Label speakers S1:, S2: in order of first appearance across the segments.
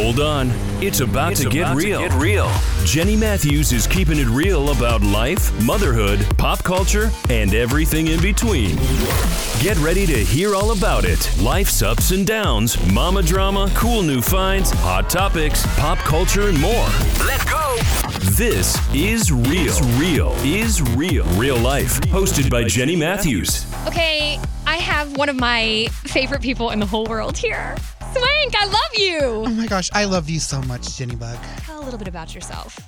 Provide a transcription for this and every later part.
S1: Hold on. It's about,
S2: It's
S1: to, get
S2: about to
S1: real.
S2: get real.
S1: Jenny Matthews is keeping it real about life, motherhood, pop culture, and everything in between. Get ready to hear all about it. Life's ups and downs, mama drama, cool new finds, hot topics, pop culture, and more.
S2: Let's go.
S1: This is real. Is real. Is real. Real life. Hosted by Jenny Matthews.
S3: Okay, I have one of my favorite people in the whole world here. Swank, I love you.
S4: Oh my gosh, I love you so much, Jenny Bug.
S3: Tell a little bit about yourself.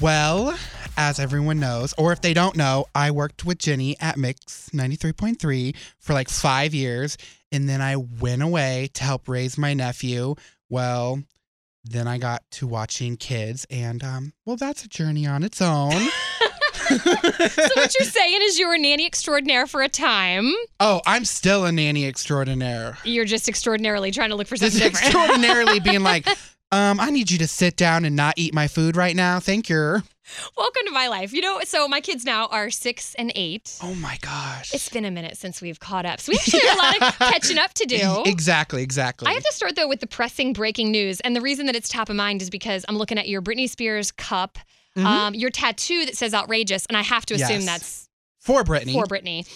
S4: Well, as everyone knows, or if they don't know, I worked with Jenny at Mix 93.3 for like five years. And then I went away to help raise my nephew. Well, then I got to watching kids, and um, well, that's a journey on its own.
S3: So what you're saying is you were a nanny extraordinaire for a time.
S4: oh, I'm still a nanny extraordinaire.
S3: You're just extraordinarily trying to look for
S4: Just
S3: something different.
S4: extraordinarily being like, um, I need you to sit down and not eat my food right now. Thank you.
S3: Welcome to my life. You know, so my kids now are six and eight.
S4: Oh my gosh.
S3: It's been a minute since we've caught up. So we actually have a lot of catching up to do.
S4: Exactly, exactly.
S3: I have to start though with the pressing breaking news, and the reason that it's top of mind is because I'm looking at your Britney Spears cup, um, your tattoo that says outrageous, and I have to assume
S4: Mm-hmm. Yes.
S3: that's
S4: For Britney.
S3: for Britney,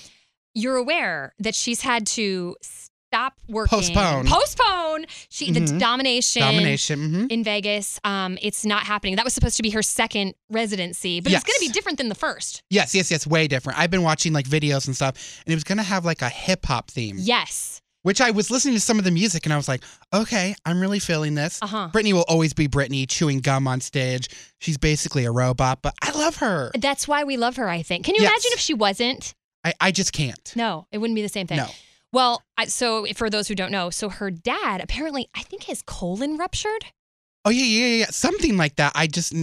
S3: You're aware that she's had to stop working,
S4: Postpone.
S3: postpone. She the
S4: Mhm.
S3: domination,
S4: Domination. mhm.
S3: in Vegas. Um, it's not happening. That was supposed to be her second residency, but it's going to be different than the first.
S4: Yes, yes, yes. Way different. I've been watching like videos and stuff, and it was gonna have like a hip hop theme.
S3: Yes.
S4: Which I was listening to some of the music, and I was like, okay, I'm really feeling this.
S3: Uh huh.
S4: Britney will always be Britney, chewing gum on stage. She's basically a robot, but I love her.
S3: That's why we love her. I think. Can you
S4: Yes.
S3: imagine if she wasn't?
S4: I, I just can't.
S3: No, it wouldn't be the same thing.
S4: No.
S3: Well, I, so for those who don't know, so her dad apparently, I think his colon ruptured.
S4: Oh yeah, yeah, yeah, yeah. Something like that. I just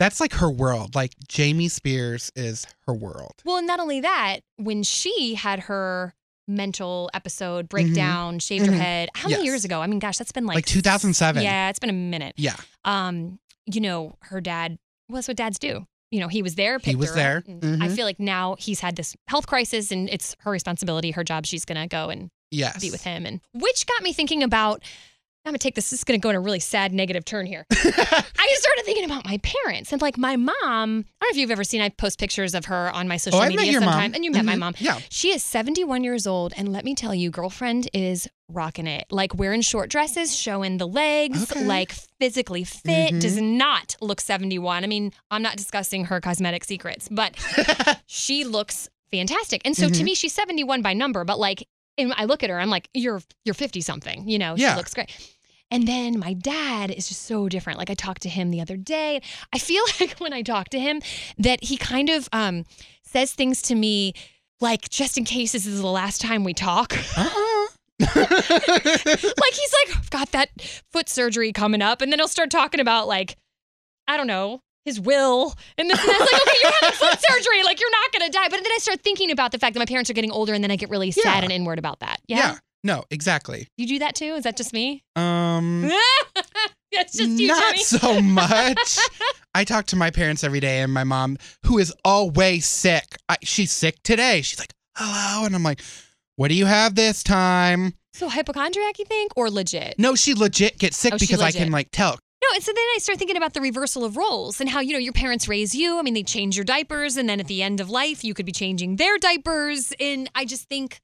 S4: that's like her world. Like Jamie Spears is her world.
S3: Well, and not only that, when she had her mental episode breakdown, shaved her
S4: Mhm.
S3: head, how many years ago? I mean, gosh, that's been like
S4: Like 2007.
S3: Yeah, it's been a minute.
S4: Yeah.
S3: Um, you know, her dad. Well, that's what dads do. You know, he was there.
S4: He was
S3: her
S4: there.
S3: and I feel like now he's had this health crisis, and it's her responsibility, her job. She's gonna go and
S4: Yes.
S3: be with him, and which got me thinking about. I'm gonna take this. This is gonna go in a really sad negative turn here. I just started thinking about my parents and like my mom. I don't know if you've ever seen. I post pictures of her on my social
S4: oh,
S3: media
S4: met
S3: sometime, and you met my
S4: Mhm.
S3: mom.
S4: Yeah.
S3: She is 71 years old, and let me tell you, girlfriend is rocking it. Like wearing short dresses, showing the legs,
S4: Okay.
S3: like physically fit,
S4: Mhm.
S3: does not look 71. I mean, I'm not discussing her cosmetic secrets, but she looks fantastic. And so to
S4: Mhm.
S3: me, she's 71 by number, but like, and I look at her, I'm like, you're you're 50 something, you know, she looks great. And then my dad is just so different. Like I talked to him the other day. I feel like when I talk to him that he kind of um, says things to me like just in case this is the last time we talk.
S4: Uh-uh.
S3: like he's like, I've got that foot surgery coming up, and then he'll start talking about like, I don't know, his will and this and like, okay, you're having foot surgery, like you're not gonna die. But then I start thinking about the fact that my parents are getting older, and then I get really sad
S4: Yeah.
S3: and inward about that. Yeah?
S4: yeah. No, exactly.
S3: you do that too? Is that just me?
S4: Um
S3: It's just you,
S4: not
S3: Jimmy.
S4: so much. I talk to my parents every day, and my mom, who is always sick, I, she's sick today. She's like, "Hello," and I'm like, "What do you have this time?"
S3: So hypochondriac, you think, or legit?
S4: No, she legit gets sick
S3: Oh,
S4: because I can like tell.
S3: No, and so then I start thinking about the reversal of roles and how, you know, your parents raise you. I mean, they change your diapers, and then at the end of life, you could be changing their diapers. And I just think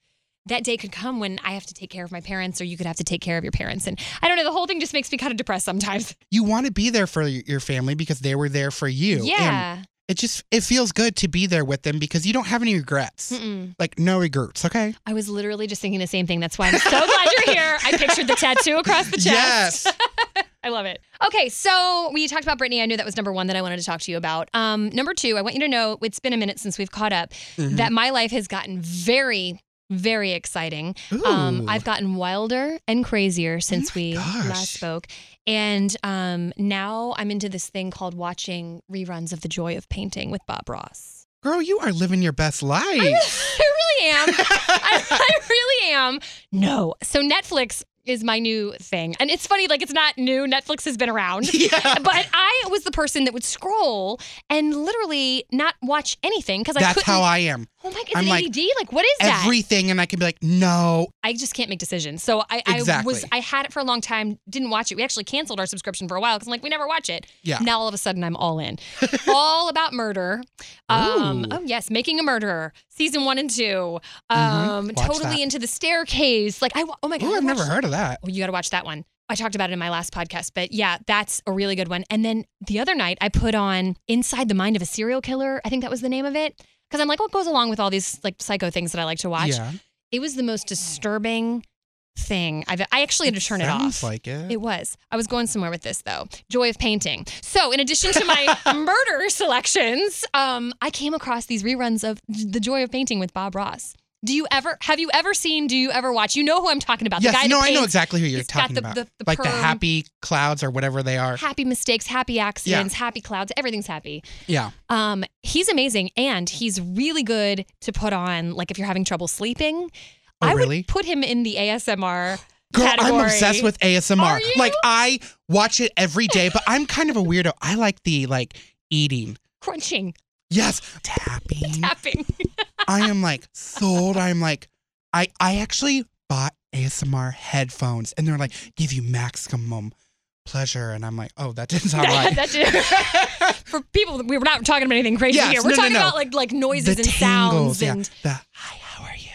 S3: that day could come when I have to take care of my parents, or you could have to take care of your parents. And I don't know, the whole thing just makes me kind of depressed sometimes.
S4: You want to be there for your family because they were there for you. And
S3: Yeah.
S4: it just it feels good to be there with them because you don't have any regrets.
S3: Mm-mm.
S4: Like no regrets. Okay.
S3: I was literally just thinking the same thing. That's why I'm so glad you're here. I pictured the tattoo across the chest.
S4: Yes.
S3: I love it. Okay, so we talked about Britney. I knew that was number one that I wanted to talk to you about. Um, number two, I want you to know it's been a minute since we've caught up.
S4: Mhm.
S3: That my life has gotten very, very exciting. Um, I've gotten wilder and crazier since
S4: my
S3: we
S4: gosh.
S3: last spoke, and um, now I'm into this thing called watching reruns of The Joy of Painting with Bob Ross.
S4: Girl, you are living your best life.
S3: I really am. I, I really am. No. So Netflix is my new thing. And it's funny, like it's not new. Netflix has been around.
S4: Yeah.
S3: But I was the person that would scroll and literally not watch anything because I
S4: That's
S3: couldn't.
S4: how I am.
S3: Oh my god,
S4: I'm
S3: is it
S4: like,
S3: ADD? Like what is that?
S4: Everything, and I can be like, no,
S3: I just can't make decisions. So I, I
S4: Exactly.
S3: was I had it for a long time, didn't watch it. We actually canceled our subscription for a while because I'm like, we never watch it.
S4: Yeah.
S3: Now all of a sudden I'm all in. all about murder. Um, oh yes, making a murderer. Season one and two.
S4: Mhm.
S3: Um,
S4: Watch
S3: totally
S4: that.
S3: into the staircase. Like I oh my god.
S4: Ooh,
S3: I
S4: I've never heard of that.
S3: Oh, you got to watch that one. I talked about it in my last podcast, but yeah, that's a really good one. And then the other night, I put on Inside the Mind of a Serial Killer. I think that was the name of it. Because I'm like, what goes along with all these like psycho things that I like to watch?
S4: Yeah,
S3: It was the most disturbing thing. I've, I actually had to turn it
S4: sounds
S3: off.
S4: like it.
S3: It was. I was going somewhere with this though. Joy of painting. So, in addition to my murder selections, um, I came across these reruns of The Joy of Painting with Bob Ross. Do you ever have you ever seen? Do you ever watch? You know who I'm talking about?
S4: yes,
S3: the guy
S4: no, I know exactly who you're talking
S3: the-
S4: about.
S3: the- the
S4: like the happy clouds or whatever they are.
S3: happy mistakes, happy accidents, happy clouds. Everything's happy.
S4: Yeah.
S3: Um, he's amazing, and he's really good to put on. Like if you're having trouble sleeping,
S4: Oh,
S3: I
S4: really?
S3: would put him in the ASMR.
S4: Girl,
S3: category.
S4: I'm obsessed with ASMR.
S3: Are you?
S4: Like I watch it every day, but I'm kind of a weirdo. I like the like eating.
S3: crunching,
S4: Yes, tapping.
S3: tapping.
S4: I am like sold. I'm like, I I actually bought ASMR headphones, and they're like give you maximum pleasure, and I'm like, oh, that didn't sound right.
S3: That did- For people, we were not talking about anything crazy
S4: Yes,
S3: here. We're
S4: no, no,
S3: talking
S4: no.
S3: about like like noises
S4: the
S3: and sounds
S4: yeah.
S3: and.
S4: The hi, how are you?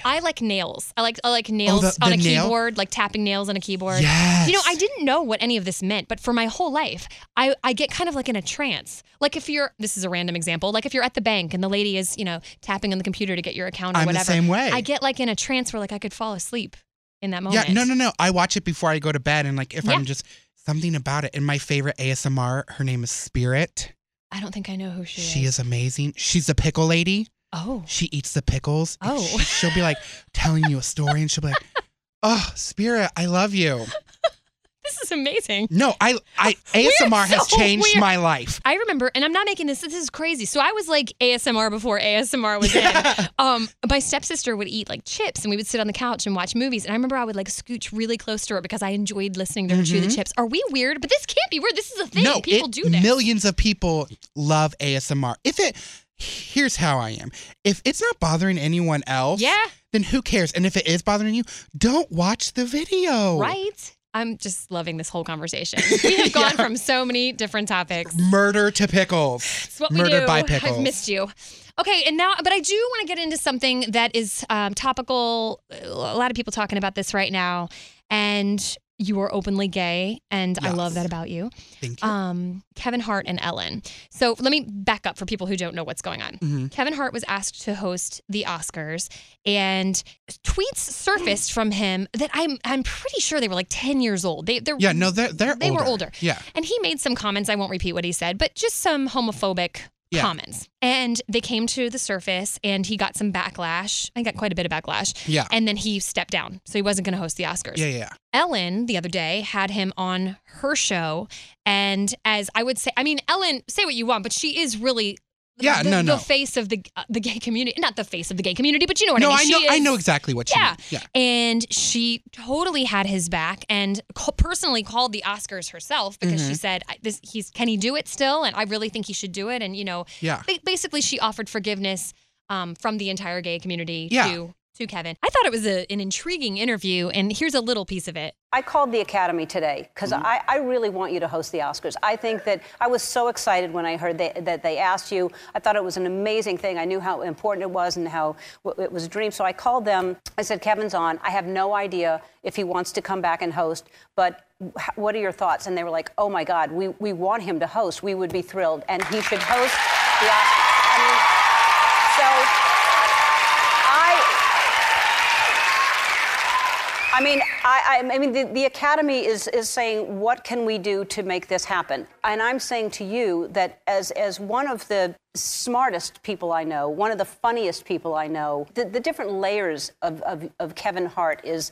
S3: I like nails. I like I like oh, nails
S4: the-
S3: on a
S4: nail?
S3: keyboard, like tapping nails on a keyboard.
S4: Yes.
S3: You know, I didn't know what any of this meant, but for my whole life, I, I get kind of like in a trance. Like if you're, this is a random example, like if you're at the bank and the lady is, you know, tapping on the computer to get your account or
S4: I'm the
S3: whatever.
S4: same way.
S3: I get like in a trance where like I could fall asleep in that moment.
S4: Yeah, no, no, no. I watch it before I go to bed, and like if
S3: Yeah.
S4: I'm just something about it. And my favorite ASMR, her name is Spirit.
S3: I don't think I know who she, is.
S4: She is amazing. She's a pickle lady.
S3: Oh.
S4: She eats the pickles.
S3: Oh.
S4: she- she'll be like telling you a story, and she'll be like, "Oh, Spirit, I love you."
S3: This is amazing.
S4: No, I, I ASMR has changed
S3: weird.
S4: my life.
S3: I remember, and I'm not making this. This is crazy. So I was like ASMR before ASMR was
S4: Yeah.
S3: in. Um, my stepsister would eat like chips, and we would sit on the couch and watch movies. And I remember I would like scooch really close to her because I enjoyed listening to her chew the
S4: Mhm.
S3: chips. Are we weird? But this can't be weird. This is a thing.
S4: No,
S3: People
S4: it-
S3: do this.
S4: Millions of people love ASMR. If it, here's how I am. If it's not bothering anyone else,
S3: Yeah.
S4: then who cares? And if it is bothering you, don't watch the video.
S3: Right. I'm just loving this whole conversation. We have gone
S4: Yeah.
S3: from so many different topics.
S4: Murder to pickles.
S3: It's what we do.
S4: by pickles.
S3: I've missed you. Okay, and now, but I do want to get into something that is um, topical. A lot of people talking about this right now, and you are openly gay, and I love that about you.
S4: Thank you.
S3: Um, Kevin Hart and Ellen. So let me back up for people who don't know what's going on.
S4: Mhm.
S3: Kevin Hart was asked to host the Oscars, and tweets surfaced from him that I'm I'm pretty sure they were like ten years old. They they're
S4: Yeah, no, they're they're
S3: they were older.
S4: Yeah.
S3: and he made some comments. I won't repeat what he said, but just some homophobic
S4: Yeah.
S3: comments. And they came to the surface and he got some backlash. I got quite a bit of backlash.
S4: Yeah.
S3: And then he stepped down. So he wasn't going to host the Oscars.
S4: Yeah, yeah.
S3: Ellen, the other day, had him on her show. And as I would say, I mean, Ellen, say what you want, but she is really.
S4: Yeah,
S3: the,
S4: no,
S3: the face of the uh, the gay community, not the face of the gay community, but you know what
S4: no,
S3: I
S4: I know
S3: She
S4: I know exactly what you
S3: Yeah.
S4: mean. Yeah.
S3: and she totally had his back and co- personally called the Oscars herself because
S4: Mm-hmm.
S3: she said, "This he's can he do it still?" And I really think he should do it. And you know,
S4: Yeah.
S3: ba- basically, she offered forgiveness um, from the entire gay community
S4: Yeah.
S3: to to Kevin. I thought it was a, an intriguing interview, and here's a little piece of it.
S2: I called the Academy today because mm-hmm. I, I really want you to host the Oscars. I think that I was so excited when I heard they, that they asked you. I thought it was an amazing thing. I knew how important it was and how it was a dream. So I called them. I said, Kevin's on. I have no idea if he wants to come back and host, but what are your thoughts? And they were like, oh my God, we, we want him to host. We would be thrilled. And he should host the Oscars. I mean, so I. I mean, I, I, I mean, the, the Academy is, is saying, what can we do to make this happen? And I'm saying to you that as, as one of the smartest people I know, one of the funniest people I know, the, the different layers of, of, of Kevin Hart is.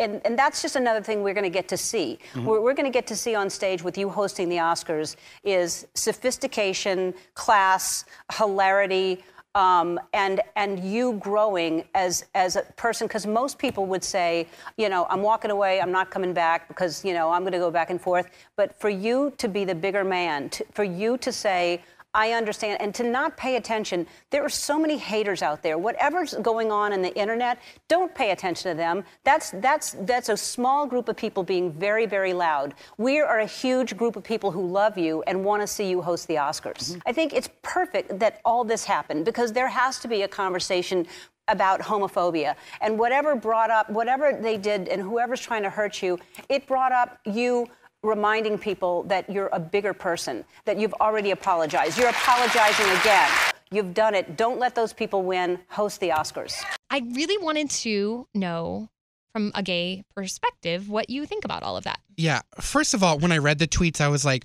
S2: And, and that's just another thing we're going to get to see. Mm-hmm. We're, we're going to get to see on stage with you hosting the Oscars is sophistication, class, hilarity, um, and and you growing as as a person because most people would say you know I'm walking away I'm not coming back because you know I'm going to go back and forth. But for you to be the bigger man to, for you to say I understand. And to not pay attention, there are so many haters out there. Whatever's going on in the internet, don't pay attention to them. That's that's that's a small group of people being very, very loud. We are a huge group of people who love you and want to see you host the Oscars. Mm-hmm. I think it's perfect that all this happened because there has to be a conversation about homophobia and whatever brought up whatever they did and whoever's trying to hurt you it brought up you reminding people that you're a bigger person that you've already apologized you're apologizing again you've done it don't let those people win host the oscars
S3: I really wanted to know from a gay perspective what you think about all of that.
S4: Yeah. First of all, when I read the tweets, I was like,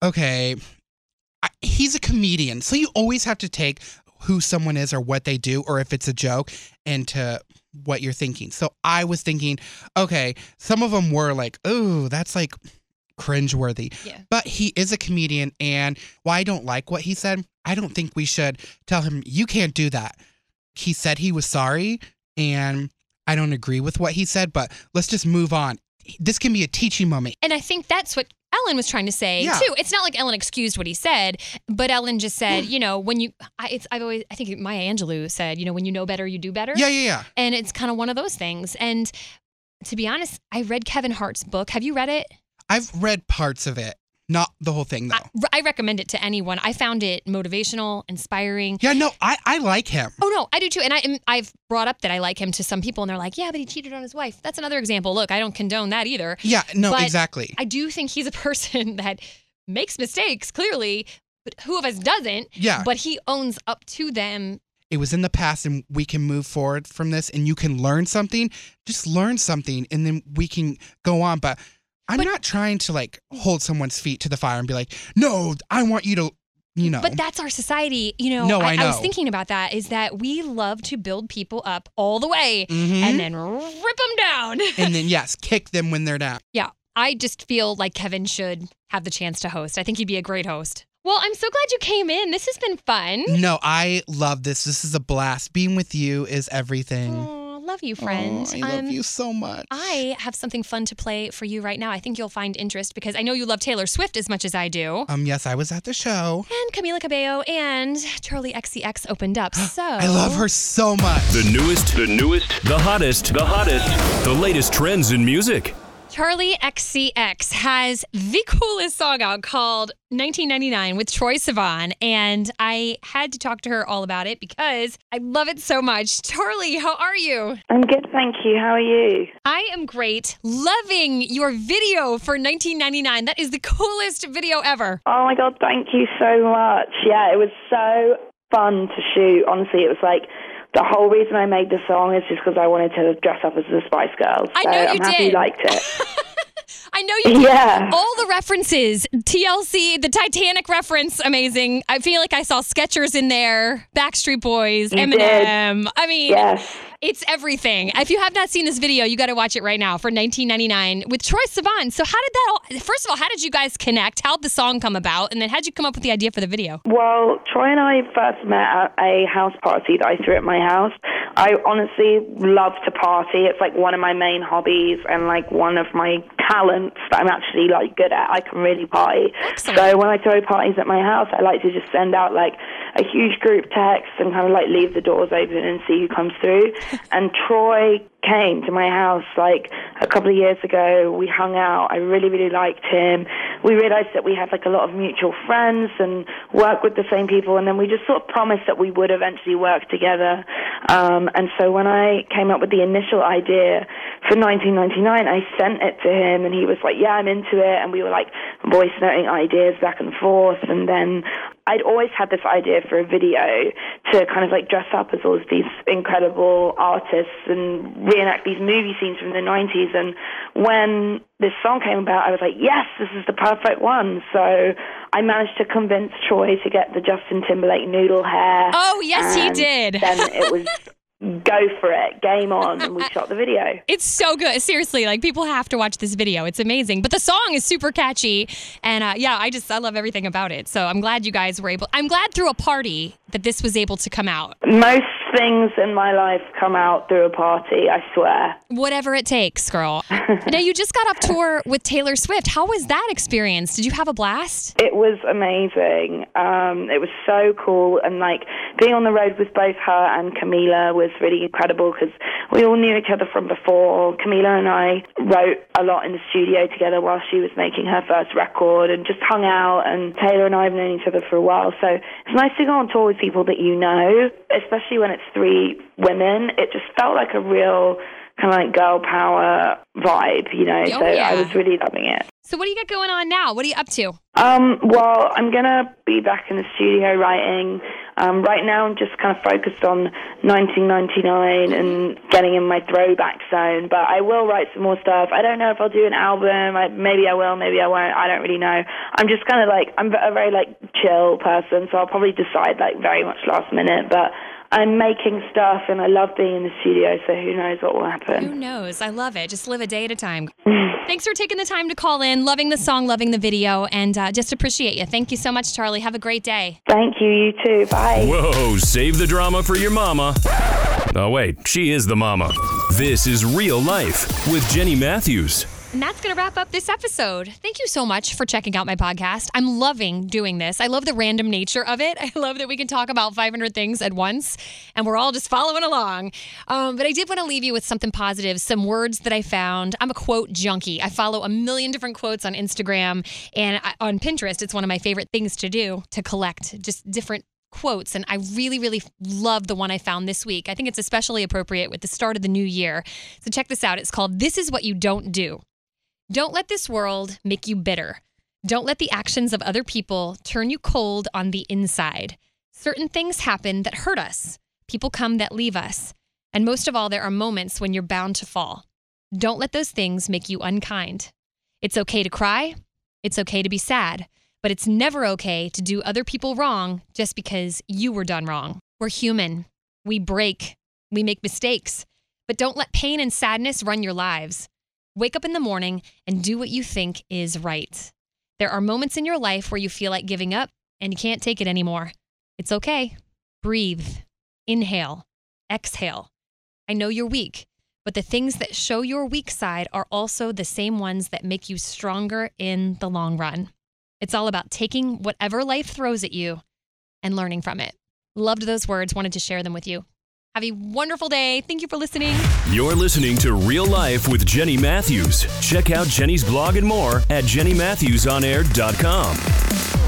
S4: okay, I, he's a comedian. So you always have to take who someone is or what they do or if it's a joke into what you're thinking. So I was thinking, okay, some of them were like, oh, that's like cringeworthy.
S3: Yeah.
S4: But he is a comedian. And while I don't like what he said, I don't think we should tell him, you can't do that. He said he was sorry. And I don't agree with what he said, but let's just move on. This can be a teaching moment.
S3: And I think that's what Ellen was trying to say
S4: Yeah.
S3: too. It's not like Ellen excused what he said, but Ellen just said, mm. you know, when you, I, it's, I've always, I think Maya Angelou said, you know, when you know better, you do better.
S4: Yeah, yeah, yeah.
S3: And it's kind of one of those things. And to be honest, I read Kevin Hart's book. Have you read it?
S4: I've read parts of it, not the whole thing though.
S3: I, I recommend it to anyone. I found it motivational, inspiring.
S4: yeah, no, I, I like him.
S3: Oh no, I do too. And I, I've brought up that I like him to some people, and they're like, "Yeah, but he cheated on his wife." That's another example. Look, I don't condone that either.
S4: Yeah, no,
S3: But
S4: exactly.
S3: I do think he's a person that makes mistakes, clearly, but who of us doesn't?
S4: Yeah.
S3: But he owns up to them.
S4: it was in the past and we can move forward from this and you can learn something. Just learn something and then we can go on. But I'm
S3: But-
S4: not trying to like hold someone's feet to the fire and be like, no, I want you to, you know.
S3: But that's our society. You know,
S4: No, I
S3: was
S4: know.
S3: thinking about that is that we love to build people up all the way
S4: Mhm.
S3: and then rip them down.
S4: and then, yes, kick them when they're down.
S3: yeah. I just feel like Kevin should have the chance to host. I think he'd be a great host. Well, I'm so glad you came in. This has been fun.
S4: No, I love this. This is a blast. Being with you is everything.
S3: Oh, love you, friend.
S4: Oh, I love
S3: Um,
S4: you so much.
S3: I have something fun to play for you right now. I think you'll find interest because I know you love Taylor Swift as much as I do.
S4: um, yes, I was at the show.
S3: And Camila Cabello and Charli XCX opened up. So
S4: I love her so much.
S1: The newest, the newest, the hottest, the hottest, the latest trends in music.
S3: Charli XCX has the coolest song out called 1999 with Troye Sivan. And I had to talk to her all about it because I love it so much. Charli, how are you?
S5: I'm good, thank you. How are you?
S3: I am great. Loving your video for 1999. That is the coolest video ever.
S5: Oh my god, thank you so much. Yeah, it was so fun to shoot. Honestly, it was like the whole reason I made the song is just because I wanted to dress up as the Spice Girls.
S3: I
S5: so
S3: know you
S5: I'm happy
S3: did.
S5: you liked it.
S3: I know you did.
S5: Yeah.
S3: All the references, TLC, the Titanic reference, amazing. I feel like I saw Skechers in there, Backstreet Boys,
S5: You
S3: Eminem. I mean,
S5: yes.
S3: It's everything. If you have not seen this video, you got to watch it right now for 1999 with Troye Sivan. So, how did that all, first of all, how did you guys connect? How'd the song come about? And then, how'd you come up with the idea for the video?
S5: Well, Troye and I first met at a house party that I threw at my house. I honestly love to party. It's like one of my main hobbies and like one of my talents that I'm actually like good at. I can really party.
S3: Excellent.
S5: So when I throw parties at my house, I like to just send out like a huge group text and kind of like leave the doors open and see who comes through. and Troy came to my house like a couple of years ago. We hung out. I really, really liked him. We realized that we had like a lot of mutual friends and work with the same people. And then we just sort of promised that we would eventually work together. Um, and so when I came up with the initial idea for 1999, I sent it to him and he was like, yeah, I'm into it. And we were like voice noting ideas back and forth. And then I'd always had this idea for a video to kind of like dress up as all these incredible artists and reenact these movie scenes from the 90s. And when this song came about, I was like, yes, this is the perfect one. So I managed to convince Troye to get the Justin Timberlake noodle hair.
S3: Oh, yes, he did.
S5: Then it was go for it, game on, and we shot the video.
S3: It's so good. Seriously, like people have to watch this video. It's amazing. But the song is super catchy. And uh, yeah, I just, I love everything about it. So I'm glad you guys were able, I'm glad through a party that this was able to come out.
S5: Most things in my life come out through a party, I swear.
S3: Whatever it takes, girl. now, you just got off tour with Taylor Swift. How was that experience? Did you have a blast?
S5: It was amazing. Um, it was so cool. And like being on the road with both her and Camila was really incredible because we all knew each other from before. Camila and I wrote a lot in the studio together while she was making her first record and just hung out. And Taylor and I have known each other for a while. So it's nice to go on tour with people that you know, especially when it's three women. It just felt like a real kind of like girl power vibe, you know.
S3: Oh,
S5: so
S3: yeah.
S5: I was really loving it.
S3: So, what do you got going on now? What are you up to?
S5: Um, well, I'm gonna be back in the studio writing. Um, right now, I'm just kind of focused on 1999 and getting in my throwback zone. But I will write some more stuff. I don't know if I'll do an album. I, maybe I will. Maybe I won't. I don't really know. I'm just kind of like I'm a very like chill person, so I'll probably decide like very much last minute. But I'm making stuff, and I love being in the studio. So who knows what will happen?
S3: Who knows? I love it. Just live a day at a time. Thanks for taking the time to call in, loving the song, loving the video, and uh, just appreciate you. Thank you so much, Charli. Have a great day.
S5: Thank you. You too. Bye.
S1: Whoa, save the drama for your mama. Oh, wait, she is the mama. This is Real Life with Jenny Matthews.
S3: And that's going to wrap up this episode. Thank you so much for checking out my podcast. I'm loving doing this. I love the random nature of it. I love that we can talk about 500 things at once and we're all just following along. Um, but I did want to leave you with something positive, some words that I found. I'm a quote junkie. I follow a million different quotes on Instagram and I, on Pinterest. It's one of my favorite things to do to collect just different quotes and I really really love the one I found this week. I think it's especially appropriate with the start of the new year. So check this out. It's called This is what you don't do. Don't let this world make you bitter. Don't let the actions of other people turn you cold on the inside. Certain things happen that hurt us. People come that leave us. And most of all, there are moments when you're bound to fall. Don't let those things make you unkind. It's okay to cry. It's okay to be sad. But it's never okay to do other people wrong just because you were done wrong. We're human. We break. We make mistakes. But don't let pain and sadness run your lives. Wake up in the morning and do what you think is right. There are moments in your life where you feel like giving up and you can't take it anymore. It's okay. Breathe. Inhale. Exhale. I know you're weak, but the things that show your weak side are also the same ones that make you stronger in the long run. It's all about taking whatever life throws at you and learning from it. Loved those words, wanted to share them with you. Have a wonderful day. Thank you for listening.
S1: You're listening to Real Life with Jenny Matthews. Check out Jenny's blog and more at jennymatthewsonair.com.